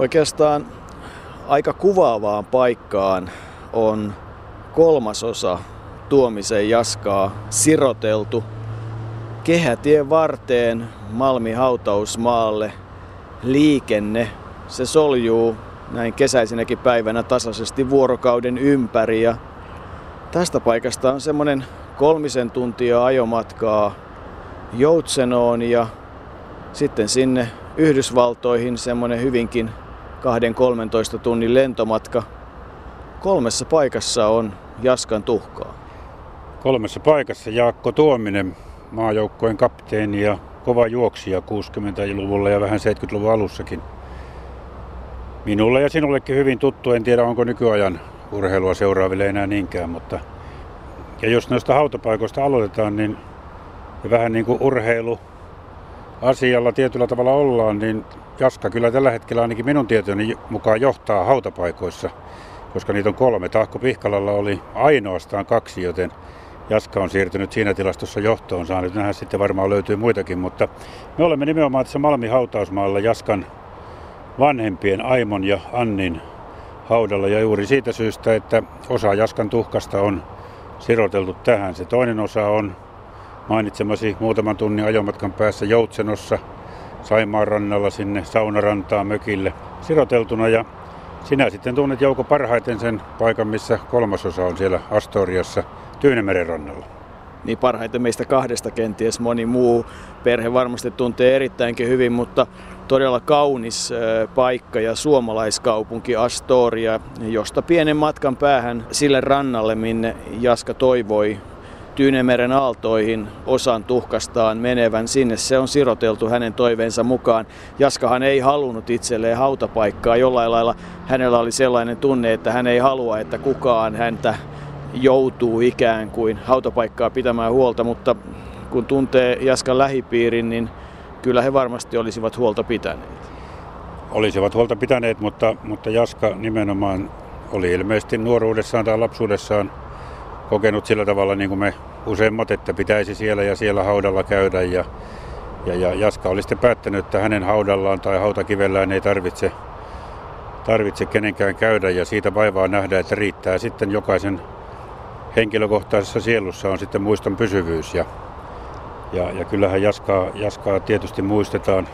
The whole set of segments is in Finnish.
Oikeastaan aika kuvaavaan paikkaan on kolmasosa Tuomisen jaskaa siroteltu kehätien varteen Malmi hautausmaalle liikenne. Se soljuu näin kesäisenäkin päivänä tasaisesti vuorokauden ympäri ja tästä paikasta on semmoinen kolmisen tuntia ajomatkaa Joutsenoon ja sitten sinne Yhdysvaltoihin semmoinen hyvinkin 2-13 tunnin lentomatka. Kolmessa paikassa on Jaskan tuhkaa. Kolmessa paikassa Jaakko Tuominen, maajoukkojen kapteeni ja kova juoksija 60-luvulla ja vähän 70-luvun alussakin. Minulle ja sinullekin hyvin tuttu, en tiedä onko nykyajan urheilua seuraaville enää niinkään, mutta ja jos noista hautapaikoista aloitetaan, niin vähän niin kuin urheilu asialla tietyllä tavalla ollaan, niin Jaska kyllä tällä hetkellä ainakin minun tietojeni mukaan johtaa hautapaikoissa, koska niitä on kolme. Tahko Pihkalalla oli ainoastaan kaksi, joten Jaska on siirtynyt siinä tilastossa johtoon. Saa nyt nähdä sitten varmaan löytyy muitakin, mutta me olemme nimenomaan tässä Malmin hautausmaalla Jaskan vanhempien Aimon ja Annin haudalla ja juuri siitä syystä, että osa Jaskan tuhkasta on siroteltu tähän. Se toinen osa on mainitsemasi muutaman tunnin ajomatkan päässä Joutsenossa Saimaan rannalla sinne saunarantaa mökille siroteltuna ja sinä sitten tunnet Jouko parhaiten sen paikan, missä kolmasosa on siellä Astoriassa Tyynemeren rannalla. Niin parhaiten meistä kahdesta kenties moni muu perhe varmasti tuntee erittäinkin hyvin, mutta todella kaunis paikka ja suomalaiskaupunki Astoria, josta pienen matkan päähän sille rannalle, minne Jaska toivoi Tyynemeren aaltoihin osan tuhkastaan menevän. Sinne se on siroteltu hänen toiveensa mukaan. Jaskahan ei halunnut itselleen hautapaikkaa. Jollain lailla hänellä oli sellainen tunne, että hän ei halua, että kukaan häntä joutuu ikään kuin hautapaikkaa pitämään huolta, mutta kun tuntee Jaskan lähipiirin, niin kyllä he varmasti olisivat huolta pitäneet. Olisivat huolta pitäneet, mutta, mutta Jaska nimenomaan oli ilmeisesti nuoruudessaan tai lapsuudessaan kokenut sillä tavalla niin kuin me useimmat, että pitäisi siellä ja siellä haudalla käydä. Ja, ja, ja Jaska oli sitten päättänyt, että hänen haudallaan tai hautakivellään ei tarvitse, tarvitse kenenkään käydä ja siitä vaivaa nähdä, että riittää sitten jokaisen henkilökohtaisessa sielussa on sitten muiston pysyvyys. Ja, ja, ja kyllähän Jaskaa, Jaskaa tietysti muistetaan.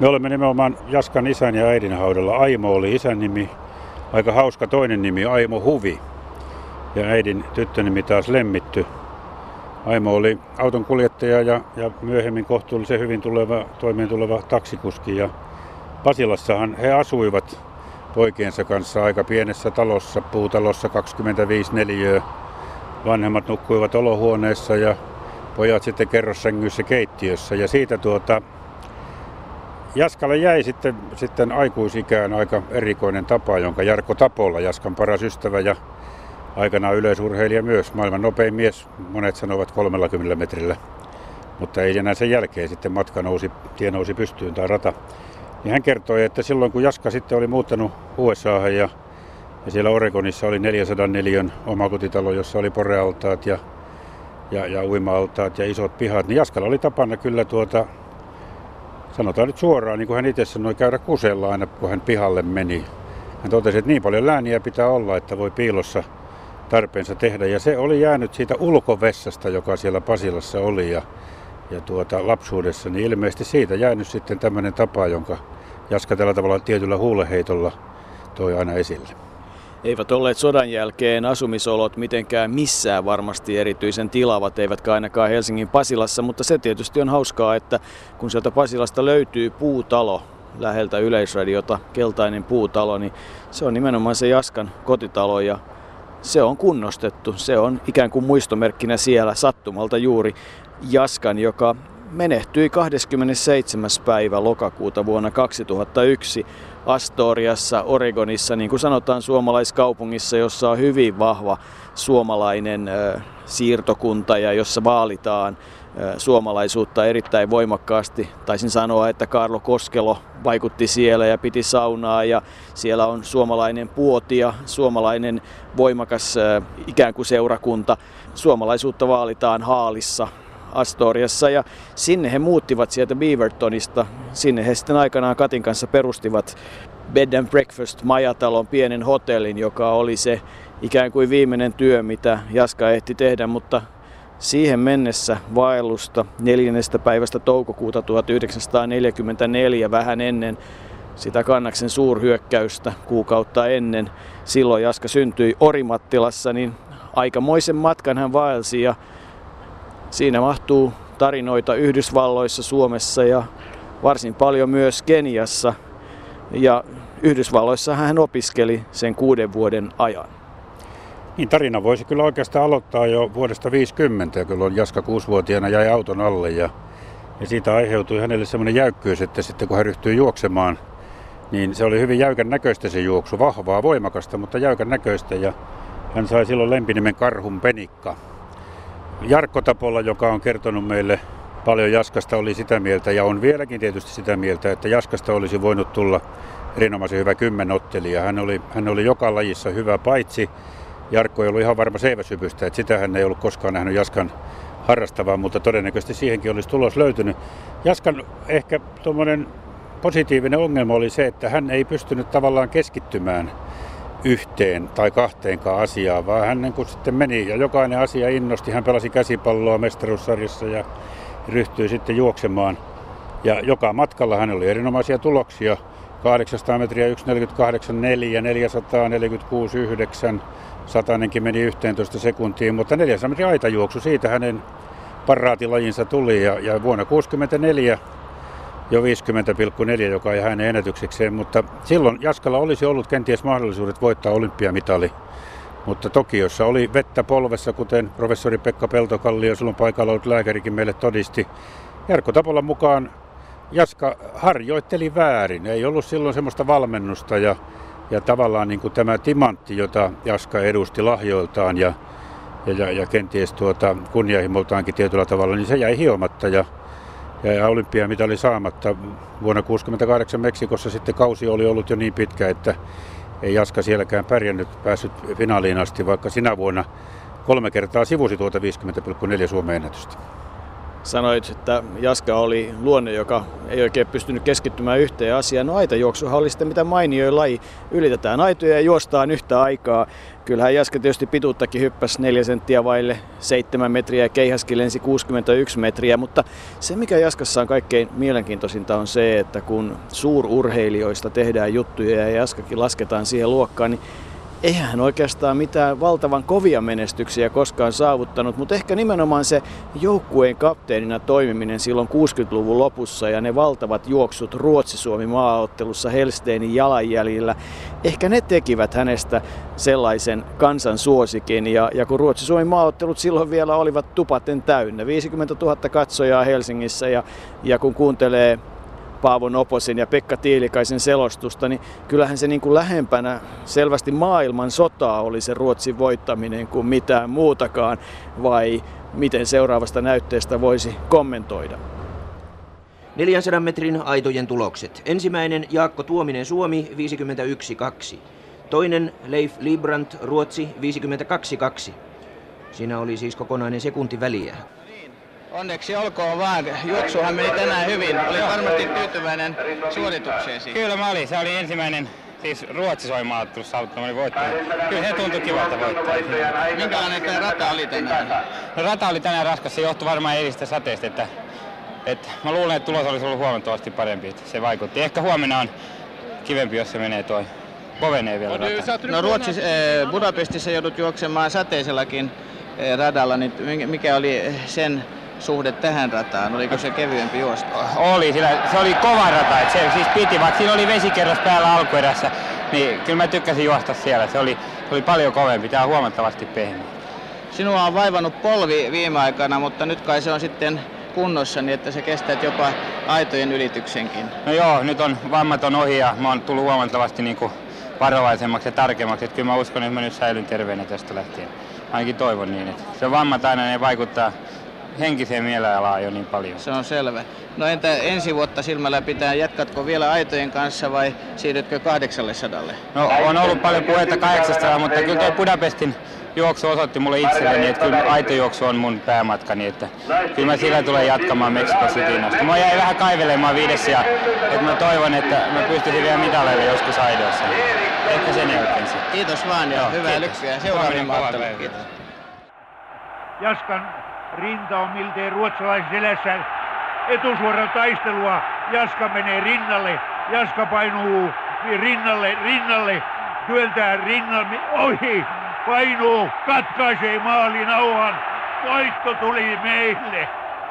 Me olemme nimenomaan Jaskan isän ja äidin haudalla. Aimo oli isän nimi, aika hauska toinen nimi, Aimo Huvi ja äidin tyttönimi taas Lemmitty. Aimo oli auton kuljettaja ja, ja myöhemmin kohtuullisen hyvin tuleva, toimeen tuleva taksikuski. Ja Pasilassahan he asuivat poikiensa kanssa aika pienessä talossa, puutalossa 25 neliöä. Vanhemmat nukkuivat olohuoneessa ja pojat sitten kerrossängyssä keittiössä. Ja siitä tuota, Jaskalle jäi sitten, sitten aikuisikään aika erikoinen tapa, jonka Jarkko Tapolla, Jaskan paras ystävä ja aikanaan yleisurheilija myös, maailman nopein mies, monet sanovat 30 metrillä. Mutta ei enää sen jälkeen sitten matka nousi, tie nousi pystyyn tai rata. Niin hän kertoi, että silloin kun Jaska sitten oli muuttanut USAhan ja, ja siellä Oregonissa oli 404 omakotitalo, jossa oli porealtaat ja, ja, ja uima-altaat ja isot pihat, niin Jaskalla oli tapana kyllä tuota, sanotaan nyt suoraan, niin kuin hän itse sanoi, käydä kusella aina, kun hän pihalle meni. Hän totesi, että niin paljon lääniä pitää olla, että voi piilossa tarpeensa tehdä. Ja se oli jäänyt siitä ulkovessasta, joka siellä Pasilassa oli ja, ja tuota, lapsuudessa, niin ilmeisesti siitä jäänyt sitten tämmöinen tapa, jonka Jaska tällä tavalla tietyllä huuleheitolla toi aina esille. Eivät olleet sodan jälkeen asumisolot mitenkään missään varmasti erityisen tilavat, eivätkä ainakaan Helsingin Pasilassa, mutta se tietysti on hauskaa, että kun sieltä Pasilasta löytyy puutalo, läheltä Yleisradiota, keltainen puutalo, niin se on nimenomaan se Jaskan kotitalo ja se on kunnostettu. Se on ikään kuin muistomerkkinä siellä sattumalta juuri Jaskan, joka menehtyi 27. päivä lokakuuta vuonna 2001 Astoriassa, Oregonissa, niin kuin sanotaan suomalaiskaupungissa, jossa on hyvin vahva suomalainen siirtokunta ja jossa vaalitaan suomalaisuutta erittäin voimakkaasti. Taisin sanoa, että Karlo Koskelo vaikutti siellä ja piti saunaa ja siellä on suomalainen puoti ja suomalainen voimakas ikään kuin seurakunta. Suomalaisuutta vaalitaan haalissa Astoriassa ja sinne he muuttivat sieltä Beavertonista. Sinne he sitten aikanaan Katin kanssa perustivat Bed and Breakfast majatalon pienen hotellin, joka oli se ikään kuin viimeinen työ, mitä Jaska ehti tehdä, mutta siihen mennessä vaellusta neljännestä päivästä toukokuuta 1944 vähän ennen sitä kannaksen suurhyökkäystä kuukautta ennen. Silloin Jaska syntyi Orimattilassa, niin aikamoisen matkan hän vaelsi ja siinä mahtuu tarinoita Yhdysvalloissa, Suomessa ja varsin paljon myös Keniassa. Ja Yhdysvalloissa hän opiskeli sen kuuden vuoden ajan. Niin, tarina voisi kyllä oikeastaan aloittaa jo vuodesta 50, kun Jaska kuusivuotiaana jäi auton alle ja, ja siitä aiheutui hänelle semmoinen jäykkyys, että sitten kun hän ryhtyi juoksemaan, niin se oli hyvin jäykän näköistä se juoksu, vahvaa, voimakasta, mutta jäykän näköistä ja hän sai silloin lempinimen Karhun Penikka. Jarkko Tapolla, joka on kertonut meille paljon Jaskasta, oli sitä mieltä ja on vieläkin tietysti sitä mieltä, että Jaskasta olisi voinut tulla erinomaisen hyvä kymmenottelija. Hän oli, hän oli joka lajissa hyvä, paitsi Jarkko ei ollut ihan varma seiväsypystä, että sitä hän ei ollut koskaan nähnyt Jaskan harrastavaa, mutta todennäköisesti siihenkin olisi tulos löytynyt. Jaskan ehkä tuommoinen positiivinen ongelma oli se, että hän ei pystynyt tavallaan keskittymään yhteen tai kahteenkaan asiaan, vaan hän niin kuin sitten meni ja jokainen asia innosti. Hän pelasi käsipalloa mestaruussarjassa ja ryhtyi sitten juoksemaan. Ja joka matkalla hän oli erinomaisia tuloksia. 800 metriä 1.48.4, 446 9, satanenkin meni 11 sekuntiin, mutta 400 metrin aitajuoksu, siitä hänen paraatilajinsa tuli ja, ja vuonna 1964 jo 50,4, joka ei hänen ennätyksekseen, mutta silloin Jaskalla olisi ollut kenties mahdollisuudet voittaa olympiamitali. Mutta Tokiossa oli vettä polvessa, kuten professori Pekka Peltokallio, silloin paikalla ollut lääkärikin meille todisti. Jarkko Tapolan mukaan Jaska harjoitteli väärin, ei ollut silloin semmoista valmennusta ja, ja tavallaan niin kuin tämä timantti, jota Jaska edusti lahjoiltaan ja, ja, ja kenties tuota kunnianhimoltaankin tietyllä tavalla, niin se jäi hiomatta ja, ja olympiamitali saamatta. Vuonna 1968 Meksikossa sitten kausi oli ollut jo niin pitkä, että ei Jaska sielläkään pärjännyt, päässyt finaaliin asti, vaikka sinä vuonna kolme kertaa sivusi tuota 50,4 Suomen ennätystä. Sanoit, että Jaska oli luonne, joka ei oikein pystynyt keskittymään yhteen asiaan. No aitajuoksuhan oli sitten mitä mainioin laji. Ylitetään aitoja ja juostaan yhtä aikaa. Kyllähän Jaska tietysti pituuttakin hyppäsi 4 senttiä vaille 7 metriä ja keihäski lensi 61 metriä, mutta se mikä Jaskassa on kaikkein mielenkiintoisinta on se, että kun suururheilijoista tehdään juttuja ja Jaskakin lasketaan siihen luokkaan, niin eihän hän oikeastaan mitään valtavan kovia menestyksiä koskaan saavuttanut, mutta ehkä nimenomaan se joukkueen kapteenina toimiminen silloin 60-luvun lopussa ja ne valtavat juoksut Ruotsi-Suomi maaottelussa Helsteinin jalanjäljillä, ehkä ne tekivät hänestä sellaisen kansan suosikin. Ja, ja kun Ruotsi-Suomi maaottelut silloin vielä olivat tupaten täynnä, 50 000 katsojaa Helsingissä ja, ja kun kuuntelee Paavo Noposin ja Pekka Tiilikaisen selostusta, niin kyllähän se niin kuin lähempänä selvästi maailman sotaa oli se Ruotsin voittaminen kuin mitään muutakaan, vai miten seuraavasta näytteestä voisi kommentoida? 400 metrin aitojen tulokset. Ensimmäinen Jaakko Tuominen Suomi 51-2. Toinen Leif Librant Ruotsi 52-2. Siinä oli siis kokonainen sekunti väliä. Onneksi olkoon vaan. Juoksuhan meni tänään hyvin. Oli varmasti tyytyväinen suoritukseesi. Kyllä mä olin. Se oli ensimmäinen siis Ruotsi soi maaottelussa saavuttamani voittaa. Kyllä se tuntui kivalta voittaa. Minkälainen tämä rata oli tänään? No, rata oli tänään raskas. Se johtui varmaan edistä sateesta. Että, että mä luulen, että tulos olisi ollut huomattavasti parempi. Että se vaikutti. Ehkä huomenna on kivempi, jos se menee toi kovenee vielä rata. No Ruotsi, eh, Budapestissa joudut juoksemaan sateisellakin eh, radalla, niin mikä oli sen suhde tähän rataan? Oliko se kevyempi juosta? Oli, sillä se oli kova rata, että se siis piti, vaikka siinä oli vesikerros päällä alkuerässä, niin kyllä mä tykkäsin juosta siellä. Se oli, se oli paljon kovempi, tämä on huomattavasti pehmeä. Sinua on vaivannut polvi viime aikana, mutta nyt kai se on sitten kunnossa, niin että se kestää jopa aitojen ylityksenkin. No joo, nyt on vammat on ohi ja mä oon tullut huomattavasti niin kuin varovaisemmaksi ja tarkemmaksi. Että kyllä mä uskon, että mä nyt säilyn terveenä tästä lähtien. Ainakin toivon niin, että se vammat aina ne vaikuttaa henkiseen mielialaan jo niin paljon. Se on selvä. No entä ensi vuotta silmällä pitää, jatkatko vielä aitojen kanssa vai siirrytkö 800? No on ollut paljon puhetta 800, mutta kyllä tuo Budapestin juoksu osoitti mulle itselleni, että kyllä aitojuoksu on mun päämatkani, että kyllä mä sillä tulen jatkamaan Mexico asti. Mä jäi vähän kaivelemaan viides ja että mä toivon, että mä pystyisin vielä mitaleille joskus aidoissa. Ehkä sen jälkeen sitten. Kiitos vaan ja Joo, hyvää kiitos. lykkyä seuraavien. Kiitos. Jaskan rinta on miltei ruotsalaisen selässä. Etusuoran taistelua. Jaska menee rinnalle. Jaska painuu rinnalle, rinnalle. Työntää rinnalle. Ohi! Painuu, katkaisee maalin auhan. Voitto tuli meille.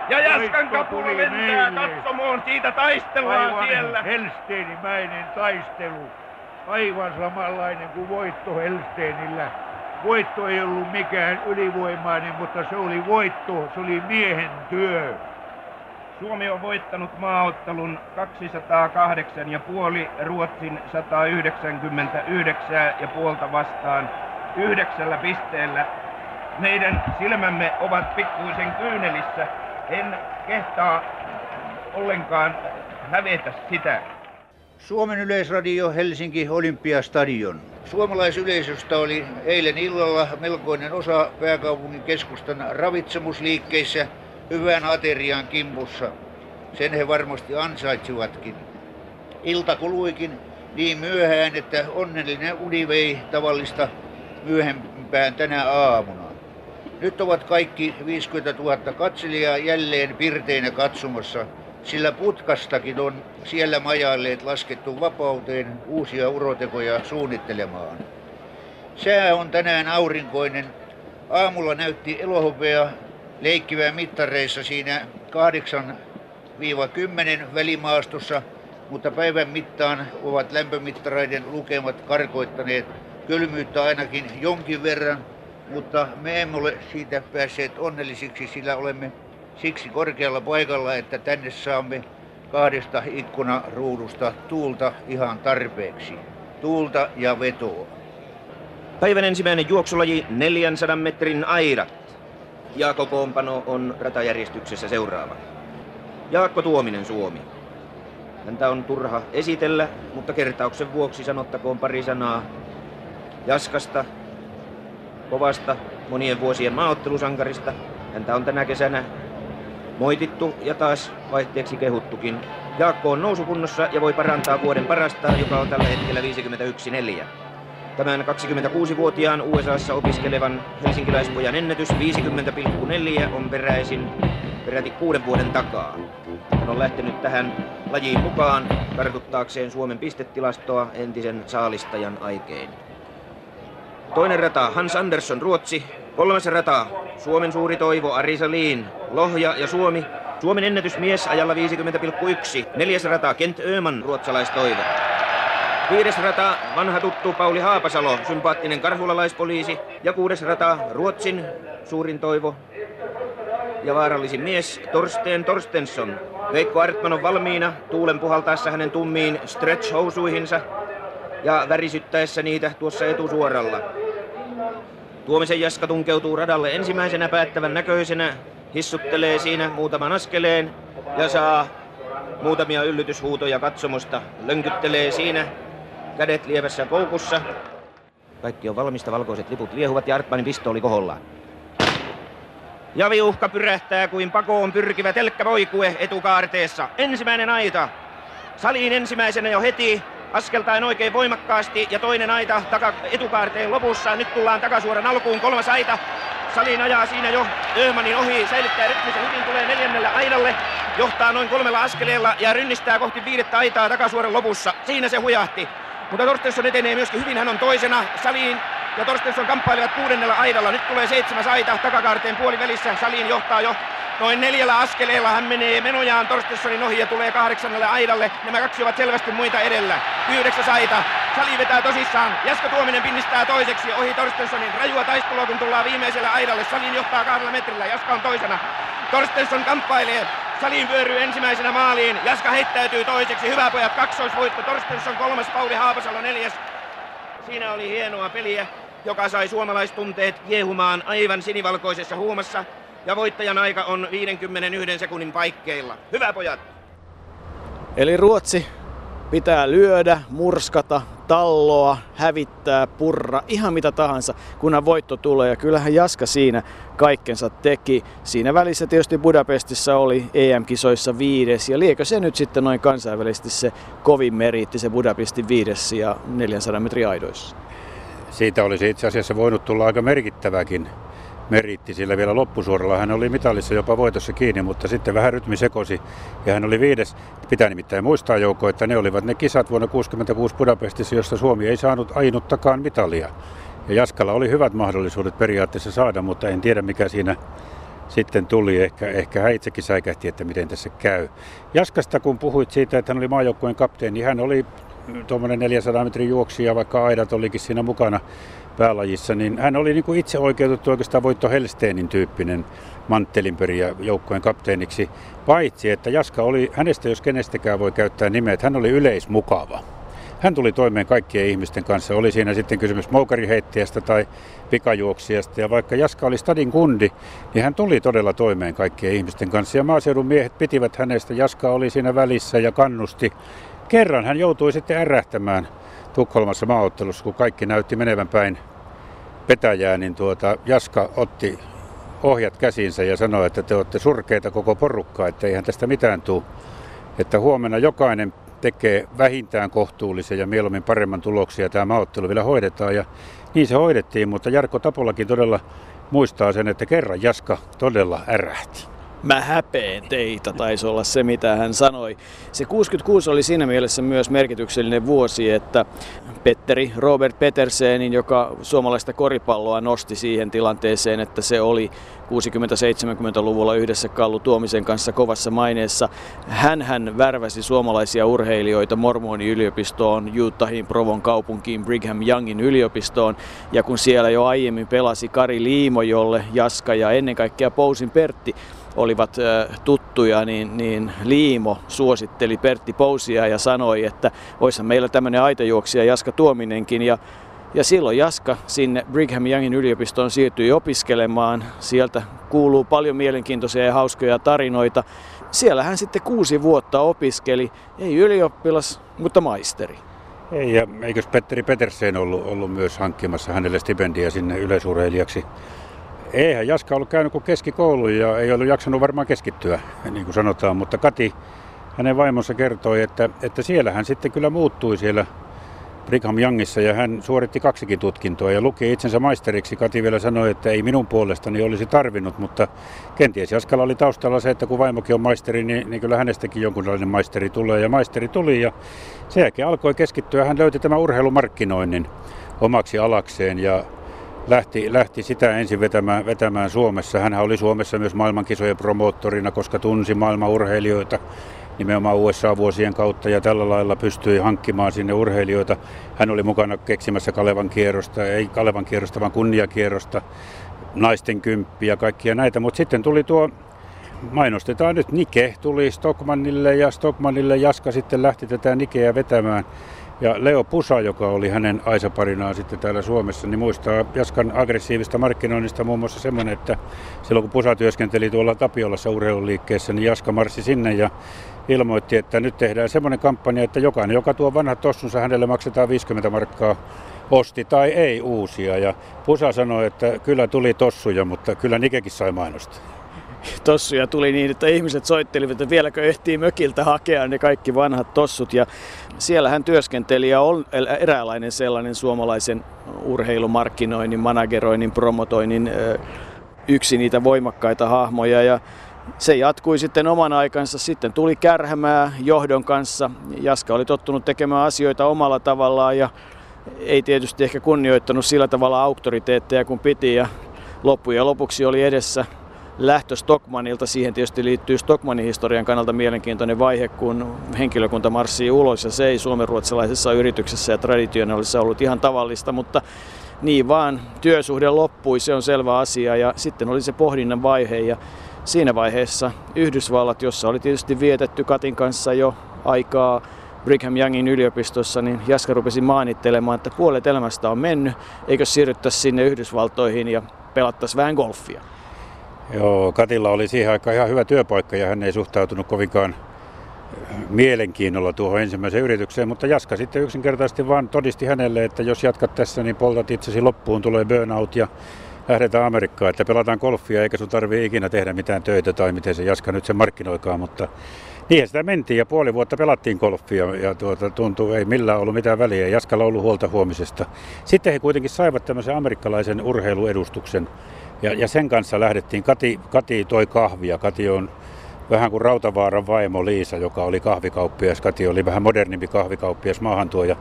Ja Jaskan kapula lentää katsomoon, siitä taistellaan Aivan siellä. Helsteenimäinen taistelu. Aivan samanlainen kuin voitto Helsteenillä. Voitto ei ollut mikään ylivoimainen, mutta se oli voitto, se oli miehen työ. Suomi on voittanut maaottelun 208 ja puoli, Ruotsin 199 ja puolta vastaan yhdeksällä pisteellä. Meidän silmämme ovat pikkuisen kyynelissä. En kehtaa ollenkaan hävetä sitä. Suomen Yleisradio Helsinki Olympiastadion. Suomalaisyleisöstä oli eilen illalla melkoinen osa pääkaupungin keskustan ravitsemusliikkeissä hyvän aterian kimpussa. Sen he varmasti ansaitsivatkin. Ilta kuluikin niin myöhään, että onnellinen uni vei tavallista myöhempään tänä aamuna. Nyt ovat kaikki 50 000 katselijaa jälleen pirteinä katsomassa, sillä putkastakin on siellä majalleet laskettu vapauteen uusia urotekoja suunnittelemaan. Sää on tänään aurinkoinen. Aamulla näytti elohopea leikkivää mittareissa siinä 8-10 välimaastossa, mutta päivän mittaan ovat lämpömittareiden lukemat karkoittaneet kylmyyttä ainakin jonkin verran, mutta me emme ole siitä päässeet onnellisiksi, sillä olemme siksi korkealla paikalla, että tänne saamme kahdesta ikkunaruudusta tuulta ihan tarpeeksi. Tuulta ja vetoa. Päivän ensimmäinen juoksulaji 400 metrin aidat. Ja kokoonpano on ratajärjestyksessä seuraava. Jaakko Tuominen Suomi. Häntä on turha esitellä, mutta kertauksen vuoksi sanottakoon pari sanaa Jaskasta, kovasta monien vuosien maaottelusankarista. Häntä on tänä kesänä moitittu ja taas vaihteeksi kehuttukin. Jaakko on nousukunnossa ja voi parantaa vuoden parasta, joka on tällä hetkellä 51.4. Tämän 26-vuotiaan USAssa opiskelevan helsinkiläispojan ennätys 50,4 on peräisin peräti kuuden vuoden takaa. Hän on lähtenyt tähän lajiin mukaan kartuttaakseen Suomen pistetilastoa entisen saalistajan aikein. Toinen rata Hans Andersson Ruotsi. Kolmas rata Suomen suuri toivo Ari Salin, Lohja ja Suomi. Suomen ennätysmies ajalla 50,1. Neljäs rata Kent Öman ruotsalaistoivo. Viides rata, vanha tuttu Pauli Haapasalo, sympaattinen karhulalaispoliisi. Ja kuudes rata, Ruotsin suurin toivo ja vaarallisin mies, Torsten Torstensson. Veikko Artman on valmiina, tuulen puhaltaessa hänen tummiin stretch-housuihinsa ja värisyttäessä niitä tuossa etusuoralla. Tuomisen Jaska tunkeutuu radalle ensimmäisenä päättävän näköisenä, hissuttelee siinä muutaman askeleen ja saa muutamia yllytyshuutoja katsomusta. Lönkyttelee siinä kädet lievässä koukussa. Kaikki on valmista, valkoiset liput liehuvat ja Artmanin pistooli kohollaan. Ja viuhka pyrähtää kuin pakoon pyrkivä telkkä voikue etukaarteessa. Ensimmäinen aita. Saliin ensimmäisenä jo heti. Askeltaen oikein voimakkaasti ja toinen aita taka, etukaarteen lopussa. Nyt tullaan takasuoran alkuun. Kolmas aita. Saliin ajaa siinä jo Öhmanin ohi. Säilyttää rytmisen hyvin. Tulee neljännelle aidalle. Johtaa noin kolmella askeleella ja rynnistää kohti viidettä aitaa takasuoran lopussa. Siinä se hujahti. Mutta Torstensson etenee myöskin hyvin. Hän on toisena. Saliin ja Torstensson kamppailevat kuudennella aidalla. Nyt tulee seitsemäs aita takakaarteen puolivälissä. Saliin johtaa jo noin neljällä askeleella. Hän menee menojaan Torstenssonin ohi ja tulee kahdeksannalle aidalle. Nämä kaksi ovat selvästi muita edellä. Yhdeksäs aita. Sali vetää tosissaan. Jaska Tuominen pinnistää toiseksi ohi Torstenssonin. Rajua taistelua kun tullaan viimeiselle aidalle. Salin johtaa kahdella metrillä. Jaska on toisena. Torstensson kamppailee. Salin vyöryy ensimmäisenä maaliin. Jaska heittäytyy toiseksi. Hyvä pojat, kaksoisvoitto. Torstensson kolmas, Pauli Haapasalo neljäs. Siinä oli hienoa peliä, joka sai suomalaistunteet kiehumaan aivan sinivalkoisessa huumassa. Ja voittajan aika on 51 sekunnin paikkeilla. Hyvä pojat! Eli Ruotsi Pitää lyödä, murskata, talloa, hävittää, purra, ihan mitä tahansa, kunhan voitto tulee. Ja kyllähän Jaska siinä kaikkensa teki. Siinä välissä tietysti Budapestissa oli EM-kisoissa viides, ja liekö se nyt sitten noin kansainvälisesti se kovin meriitti, se Budapestin viides ja 400 metrin aidoissa? Siitä olisi itse asiassa voinut tulla aika merkittäväkin meritti, sillä vielä loppusuoralla hän oli mitalissa jopa voitossa kiinni, mutta sitten vähän rytmi sekosi ja hän oli viides. Pitää nimittäin muistaa joukko, että ne olivat ne kisat vuonna 1966 Budapestissa, josta Suomi ei saanut ainuttakaan mitalia. Ja Jaskalla oli hyvät mahdollisuudet periaatteessa saada, mutta en tiedä mikä siinä sitten tuli. Ehkä, ehkä hän itsekin säikähti, että miten tässä käy. Jaskasta kun puhuit siitä, että hän oli maajoukkueen kapteeni, niin hän oli tuommoinen 400 metrin juoksija, vaikka aidat olikin siinä mukana päälajissa, niin hän oli niin kuin itse oikeutettu oikeastaan Voitto Helsteenin tyyppinen manttelinperiä joukkojen kapteeniksi, paitsi että Jaska oli, hänestä jos kenestäkään voi käyttää nimeä, että hän oli yleismukava. Hän tuli toimeen kaikkien ihmisten kanssa, oli siinä sitten kysymys moukariheittäjästä tai pikajuoksijasta. Ja vaikka Jaska oli stadin kundi, niin hän tuli todella toimeen kaikkien ihmisten kanssa. Ja maaseudun miehet pitivät hänestä, Jaska oli siinä välissä ja kannusti. Kerran hän joutui sitten ärähtämään Tukholmassa maaottelussa, kun kaikki näytti menevän päin petäjää, niin tuota, Jaska otti ohjat käsinsä ja sanoi, että te olette surkeita koko porukkaa, että eihän tästä mitään tule. Että huomenna jokainen tekee vähintään kohtuullisen ja mieluummin paremman tuloksia. Tämä maaottelu vielä hoidetaan ja niin se hoidettiin, mutta Jarkko Tapolakin todella muistaa sen, että kerran Jaska todella ärähti mä häpeen teitä, taisi olla se mitä hän sanoi. Se 66 oli siinä mielessä myös merkityksellinen vuosi, että Petteri Robert Petersenin, joka suomalaista koripalloa nosti siihen tilanteeseen, että se oli 60-70-luvulla yhdessä Kallu Tuomisen kanssa kovassa maineessa. Hän hän värväsi suomalaisia urheilijoita Mormonin yliopistoon, Utahin Provon kaupunkiin, Brigham Youngin yliopistoon. Ja kun siellä jo aiemmin pelasi Kari Liimo, jolle Jaska ja ennen kaikkea Pousin Pertti olivat tuttuja, niin, niin Liimo suositteli Pertti Pousia ja sanoi, että voisihan meillä tämmöinen aitajuoksija Jaska Tuominenkin. Ja, ja silloin Jaska sinne Brigham Youngin yliopistoon siirtyi opiskelemaan. Sieltä kuuluu paljon mielenkiintoisia ja hauskoja tarinoita. Siellä hän sitten kuusi vuotta opiskeli, ei ylioppilas, mutta maisteri. Ei, ja eikös Petteri Petersen ollut, ollut myös hankkimassa hänelle stipendiä sinne yleisurheilijaksi? Eihän Jaska ollut käynyt kuin keskikoulu ja ei ollut jaksanut varmaan keskittyä, niin kuin sanotaan, mutta Kati, hänen vaimonsa kertoi, että, että siellä hän sitten kyllä muuttui siellä Brigham Youngissa ja hän suoritti kaksikin tutkintoa ja luki itsensä maisteriksi. Kati vielä sanoi, että ei minun puolestani olisi tarvinnut, mutta kenties Jaskalla oli taustalla se, että kun vaimokin on maisteri, niin, niin kyllä hänestäkin jonkunlainen maisteri tulee ja maisteri tuli ja sen jälkeen alkoi keskittyä. Hän löyti tämän urheilumarkkinoinnin omaksi alakseen ja lähti, lähti sitä ensin vetämään, vetämään Suomessa. Hän oli Suomessa myös maailmankisojen promoottorina, koska tunsi maailman urheilijoita nimenomaan USA-vuosien kautta ja tällä lailla pystyi hankkimaan sinne urheilijoita. Hän oli mukana keksimässä Kalevan kierrosta, ei Kalevan kierrosta, vaan kunniakierrosta, naisten kymppi ja kaikkia näitä. Mutta sitten tuli tuo, mainostetaan nyt Nike, tuli Stockmanille ja Stockmanille Jaska sitten lähti tätä Nikeä vetämään. Ja Leo Pusa, joka oli hänen aisaparinaan sitten täällä Suomessa, niin muistaa Jaskan aggressiivista markkinoinnista muun muassa semmoinen, että silloin kun Pusa työskenteli tuolla Tapiolassa urheiluliikkeessä, niin Jaska marssi sinne ja ilmoitti, että nyt tehdään semmoinen kampanja, että jokainen, joka tuo vanhat tossunsa, hänelle maksetaan 50 markkaa osti tai ei uusia. Ja Pusa sanoi, että kyllä tuli tossuja, mutta kyllä Nikekin sai mainosta tossuja tuli niin, että ihmiset soittelivat, että vieläkö ehtii mökiltä hakea ne kaikki vanhat tossut. Ja siellä hän työskenteli ja on eräänlainen sellainen suomalaisen urheilumarkkinoinnin, manageroinnin, promotoinnin yksi niitä voimakkaita hahmoja. Ja se jatkui sitten oman aikansa. Sitten tuli kärhämää johdon kanssa. Jaska oli tottunut tekemään asioita omalla tavallaan ja ei tietysti ehkä kunnioittanut sillä tavalla auktoriteetteja kuin piti. Ja loppujen lopuksi oli edessä lähtö Stockmanilta. Siihen tietysti liittyy Stockmanin historian kannalta mielenkiintoinen vaihe, kun henkilökunta marssii ulos ja se ei suomenruotsalaisessa yrityksessä ja traditionaalissa ollut ihan tavallista, mutta niin vaan työsuhde loppui, se on selvä asia ja sitten oli se pohdinnan vaihe ja siinä vaiheessa Yhdysvallat, jossa oli tietysti vietetty Katin kanssa jo aikaa Brigham Youngin yliopistossa, niin Jaska rupesi maanittelemaan, että puolet elämästä on mennyt, eikö siirryttäisi sinne Yhdysvaltoihin ja pelattaisiin vähän golfia. Joo, Katilla oli siihen aikaan ihan hyvä työpaikka ja hän ei suhtautunut kovinkaan mielenkiinnolla tuohon ensimmäiseen yritykseen, mutta Jaska sitten yksinkertaisesti vaan todisti hänelle, että jos jatkat tässä, niin poltat itsesi loppuun, tulee burnout ja lähdetään Amerikkaan, että pelataan golfia eikä sun tarvii ikinä tehdä mitään töitä tai miten se Jaska nyt se markkinoikaan, mutta Niinhän sitä mentiin ja puoli vuotta pelattiin golfia ja tuota, tuntuu, ei millään ollut mitään väliä. Jaskalla ollut huolta huomisesta. Sitten he kuitenkin saivat tämmöisen amerikkalaisen urheiluedustuksen ja, ja sen kanssa lähdettiin. Kati, Kati toi kahvia. Kati on vähän kuin Rautavaaran vaimo Liisa, joka oli kahvikauppias. Kati oli vähän modernimpi kahvikauppias maahantuoja.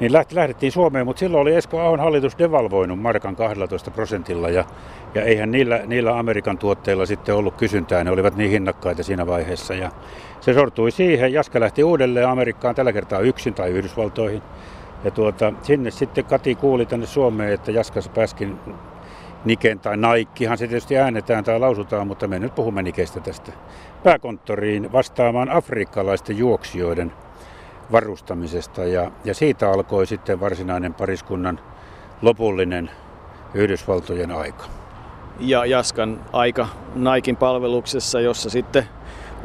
Niin lähti, lähdettiin Suomeen, mutta silloin oli Esko Ahon hallitus devalvoinut markan 12 prosentilla ja, ja eihän niillä, niillä Amerikan tuotteilla sitten ollut kysyntää, ne olivat niin hinnakkaita siinä vaiheessa. Ja se sortui siihen, Jaska lähti uudelleen Amerikkaan tällä kertaa yksin tai Yhdysvaltoihin. Ja tuota, sinne sitten Kati kuuli tänne Suomeen, että Jaskas pääskin Niken tai Naikkihan se tietysti äänetään tai lausutaan, mutta me nyt puhumme Nikeistä tästä pääkonttoriin vastaamaan afrikkalaisten juoksijoiden varustamisesta ja, ja siitä alkoi sitten varsinainen pariskunnan lopullinen Yhdysvaltojen aika. Ja Jaskan aika Naikin palveluksessa, jossa sitten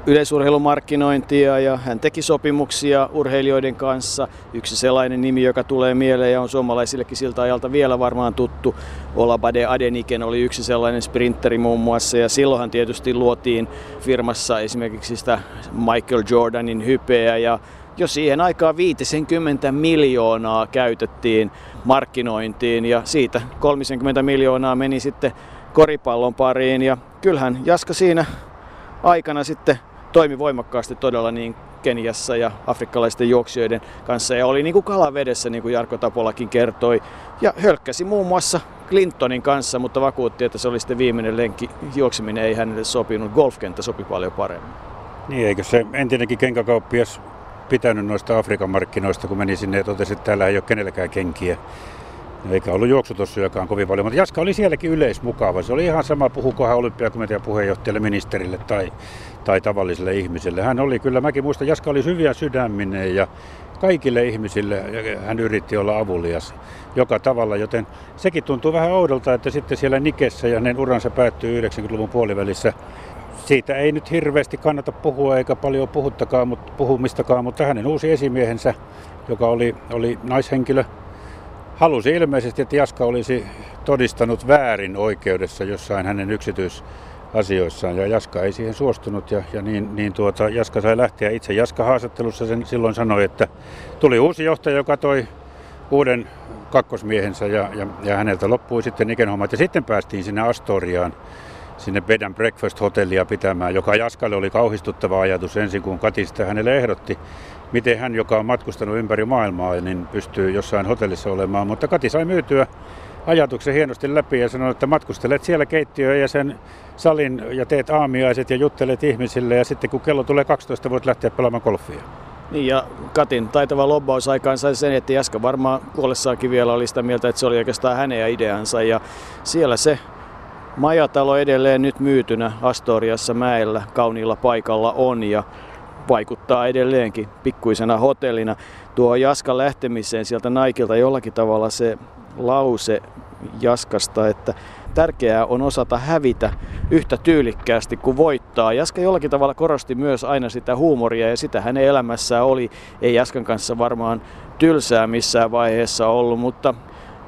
yleisurheilumarkkinointia ja hän teki sopimuksia urheilijoiden kanssa. Yksi sellainen nimi, joka tulee mieleen ja on suomalaisillekin siltä ajalta vielä varmaan tuttu, Olabade Adeniken oli yksi sellainen sprinteri muun muassa ja silloinhan tietysti luotiin firmassa esimerkiksi sitä Michael Jordanin hypeä ja jo siihen aikaan 50 miljoonaa käytettiin markkinointiin ja siitä 30 miljoonaa meni sitten koripallon pariin ja kyllähän Jaska siinä aikana sitten toimi voimakkaasti todella niin Keniassa ja afrikkalaisten juoksijoiden kanssa ja oli niin kuin kalavedessä, niin kuin Jarkko Tapolakin kertoi. Ja hölkkäsi muun muassa Clintonin kanssa, mutta vakuutti, että se oli sitten viimeinen lenkki. Juokseminen ei hänelle sopinut, golfkenttä sopi paljon paremmin. Niin, eikö se entinenkin kenkäkauppias pitänyt noista Afrikan markkinoista, kun meni sinne ja totesi, että täällä ei ole kenelläkään kenkiä. Eikä ollut juoksutossujakaan kovin paljon, mutta Jaska oli sielläkin yleismukava. Se oli ihan sama, puhukohan olympiakomitean puheenjohtajalle, ministerille tai, tai tavalliselle ihmiselle. Hän oli kyllä, mäkin muistan, Jaska oli hyviä sydäminen ja kaikille ihmisille hän yritti olla avulias joka tavalla, joten sekin tuntuu vähän oudolta, että sitten siellä Nikessä ja hänen uransa päättyy 90-luvun puolivälissä siitä ei nyt hirveästi kannata puhua eikä paljon puhuttakaan, mutta, puhumistakaan, mutta hänen uusi esimiehensä, joka oli, oli naishenkilö, halusi ilmeisesti, että Jaska olisi todistanut väärin oikeudessa jossain hänen yksityisasioissaan. Ja Jaska ei siihen suostunut ja, ja niin, niin tuota, Jaska sai lähteä. Itse Jaska haastattelussa sen silloin sanoi, että tuli uusi johtaja, joka toi uuden kakkosmiehensä ja, ja, ja häneltä loppui sitten Niken hommat ja sitten päästiin sinne Astoriaan sinne Bed and Breakfast-hotellia pitämään, joka Jaskalle oli kauhistuttava ajatus ensin, kun Kati sitä hänelle ehdotti, miten hän, joka on matkustanut ympäri maailmaa, niin pystyy jossain hotellissa olemaan. Mutta Kati sai myytyä ajatuksen hienosti läpi ja sanoi, että matkustelet siellä keittiöön ja sen salin ja teet aamiaiset ja juttelet ihmisille ja sitten kun kello tulee 12 voit lähteä pelaamaan golfia. Niin ja Katin taitava lobbaus aikaan sai sen, että Jaska varmaan kuollessaankin vielä oli sitä mieltä, että se oli oikeastaan hänen ideansa ja siellä se Majatalo edelleen nyt myytynä Astoriassa mäellä kauniilla paikalla on ja vaikuttaa edelleenkin pikkuisena hotellina. Tuo Jaskan lähtemiseen sieltä Naikilta jollakin tavalla se lause Jaskasta, että tärkeää on osata hävitä yhtä tyylikkäästi kuin voittaa. Jaska jollakin tavalla korosti myös aina sitä huumoria ja sitä hänen elämässään oli. Ei Jaskan kanssa varmaan tylsää missään vaiheessa ollut, mutta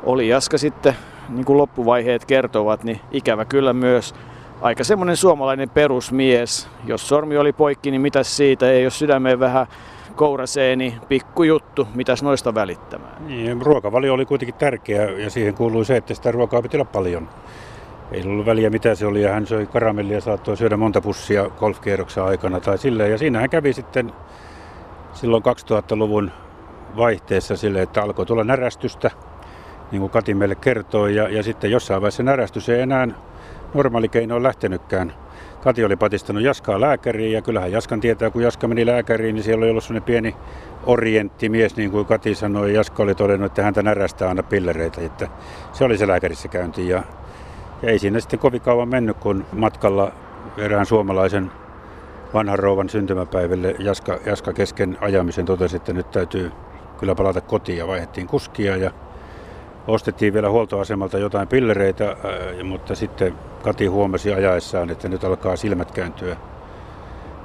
oli Jaska sitten niin kuin loppuvaiheet kertovat, niin ikävä kyllä myös aika semmoinen suomalainen perusmies. Jos sormi oli poikki, niin mitäs siitä? Ei jos sydämeen vähän kourasee, niin pikkujuttu. Mitäs noista välittämään? Niin, ruokavalio oli kuitenkin tärkeä ja siihen kuului se, että sitä ruokaa piti olla paljon. Ei ollut väliä mitä se oli ja hän söi karamellia saattoi syödä monta pussia golfkierroksen aikana tai silleen. Ja siinä hän kävi sitten silloin 2000-luvun vaihteessa sille, että alkoi tulla närästystä niin kuin Kati meille kertoi. Ja, ja sitten jossain vaiheessa närästys ei enää normaali keino on lähtenytkään. Kati oli patistanut Jaskaa lääkäriin ja kyllähän Jaskan tietää, kun Jaska meni lääkäriin, niin siellä oli ollut sellainen pieni orienttimies, niin kuin Kati sanoi. Jaska oli todennut, että häntä närästää aina pillereitä, että se oli se lääkärissä käynti. Ja, ja ei siinä sitten kovin kauan mennyt, kun matkalla erään suomalaisen vanhan rouvan syntymäpäiville Jaska, Jaska kesken ajamisen totesi, että nyt täytyy kyllä palata kotiin ja vaihdettiin kuskia. Ja Ostettiin vielä huoltoasemalta jotain pillereitä, mutta sitten Kati huomasi ajaessaan, että nyt alkaa silmät kääntyä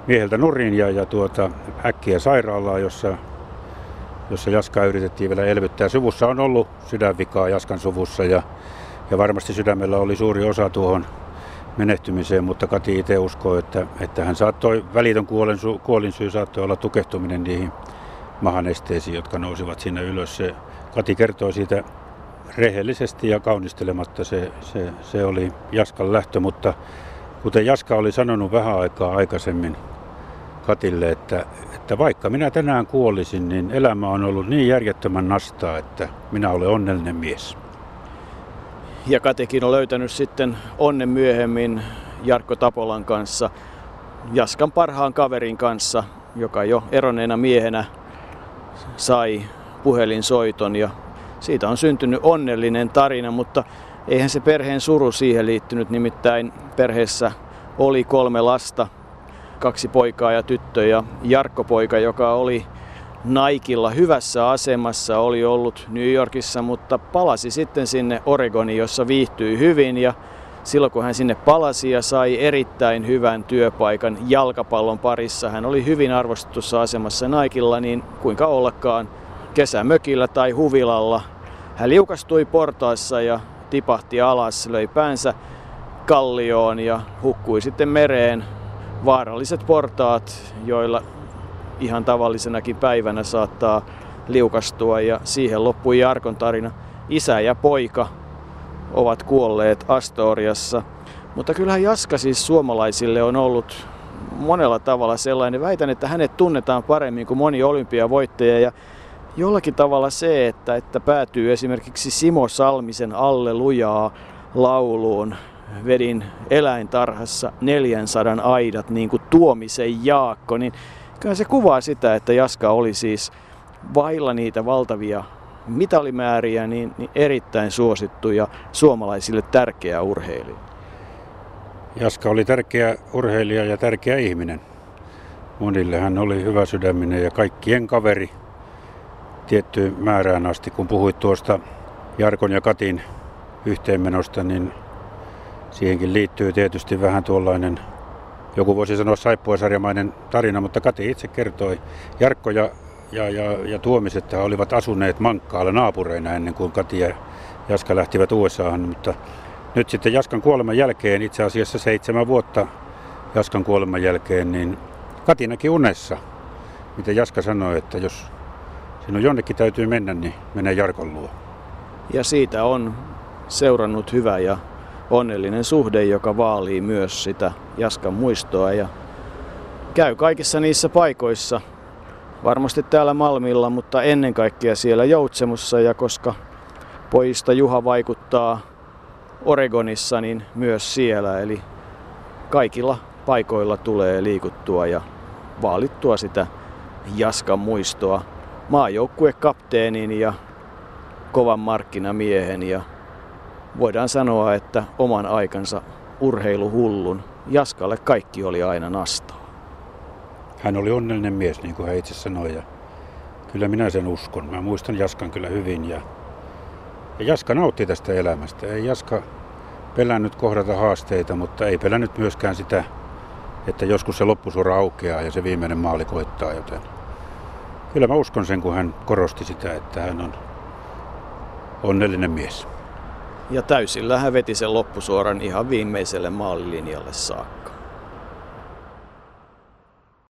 mieheltä nurin ja, ja tuota, äkkiä sairaalaan, jossa, jossa Jaskaa yritettiin vielä elvyttää. Suvussa on ollut sydänvikaa Jaskan suvussa ja, ja varmasti sydämellä oli suuri osa tuohon menehtymiseen, mutta Kati itse uskoo, että, että hän saattoi, välitön kuolin, kuolinsyy saattoi olla tukehtuminen niihin mahan esteisiin, jotka nousivat sinne ylös. Se, Kati kertoi siitä rehellisesti ja kaunistelematta. Se, se, se oli Jaskan lähtö, mutta kuten Jaska oli sanonut vähän aikaa aikaisemmin Katille, että, että vaikka minä tänään kuolisin, niin elämä on ollut niin järjettömän nastaa, että minä olen onnellinen mies. Ja Katikin on löytänyt sitten onnen myöhemmin Jarkko Tapolan kanssa, Jaskan parhaan kaverin kanssa, joka jo eronneena miehenä sai puhelinsoiton ja siitä on syntynyt onnellinen tarina, mutta eihän se perheen suru siihen liittynyt, nimittäin perheessä oli kolme lasta, kaksi poikaa ja tyttö ja Jarkko-poika, joka oli Naikilla hyvässä asemassa, oli ollut New Yorkissa, mutta palasi sitten sinne Oregoniin, jossa viihtyi hyvin ja silloin kun hän sinne palasi ja sai erittäin hyvän työpaikan jalkapallon parissa, hän oli hyvin arvostetussa asemassa Naikilla, niin kuinka ollakaan kesämökillä tai huvilalla. Hän liukastui portaissa ja tipahti alas, löi päänsä kallioon ja hukkui sitten mereen. Vaaralliset portaat, joilla ihan tavallisenakin päivänä saattaa liukastua ja siihen loppui Jarkon tarina. Isä ja poika ovat kuolleet Astoriassa. Mutta kyllähän Jaska siis suomalaisille on ollut monella tavalla sellainen. Väitän, että hänet tunnetaan paremmin kuin moni olympiavoittaja ja jollakin tavalla se, että, että päätyy esimerkiksi Simo Salmisen alle lujaa lauluun vedin eläintarhassa 400 aidat niin kuin Tuomisen Jaakko, niin kyllä se kuvaa sitä, että Jaska oli siis vailla niitä valtavia mitalimääriä niin, niin erittäin suosittu ja suomalaisille tärkeä urheilija. Jaska oli tärkeä urheilija ja tärkeä ihminen. Monille hän oli hyvä sydäminen ja kaikkien kaveri tiettyyn määrään asti. Kun puhuit tuosta Jarkon ja Katin yhteenmenosta, niin siihenkin liittyy tietysti vähän tuollainen, joku voisi sanoa saippuasarjamainen tarina, mutta Kati itse kertoi. Jarkko ja, ja, ja, ja Tuomiset olivat asuneet Mankkaalla naapureina ennen kuin Kati ja Jaska lähtivät USAhan, mutta nyt sitten Jaskan kuoleman jälkeen, itse asiassa seitsemän vuotta Jaskan kuoleman jälkeen, niin Kati näki unessa, mitä Jaska sanoi, että jos sinun jonnekin täytyy mennä, niin mene Jarkon luo. Ja siitä on seurannut hyvä ja onnellinen suhde, joka vaalii myös sitä Jaskan muistoa ja käy kaikissa niissä paikoissa, varmasti täällä Malmilla, mutta ennen kaikkea siellä Joutsemussa ja koska pojista Juha vaikuttaa Oregonissa, niin myös siellä. Eli kaikilla paikoilla tulee liikuttua ja vaalittua sitä Jaskan muistoa maajoukkuekapteenin ja kovan markkinamiehen ja voidaan sanoa, että oman aikansa urheiluhullun Jaskalle kaikki oli aina nastaa. Hän oli onnellinen mies, niin kuin hän itse sanoi. Ja kyllä minä sen uskon. Mä muistan Jaskan kyllä hyvin. Ja, ja Jaska nautti tästä elämästä. Ei Jaska pelännyt kohdata haasteita, mutta ei pelännyt myöskään sitä, että joskus se loppusura aukeaa ja se viimeinen maali koittaa. Joten kyllä mä uskon sen, kun hän korosti sitä, että hän on onnellinen mies. Ja täysillä hän veti sen loppusuoran ihan viimeiselle maalilinjalle saakka.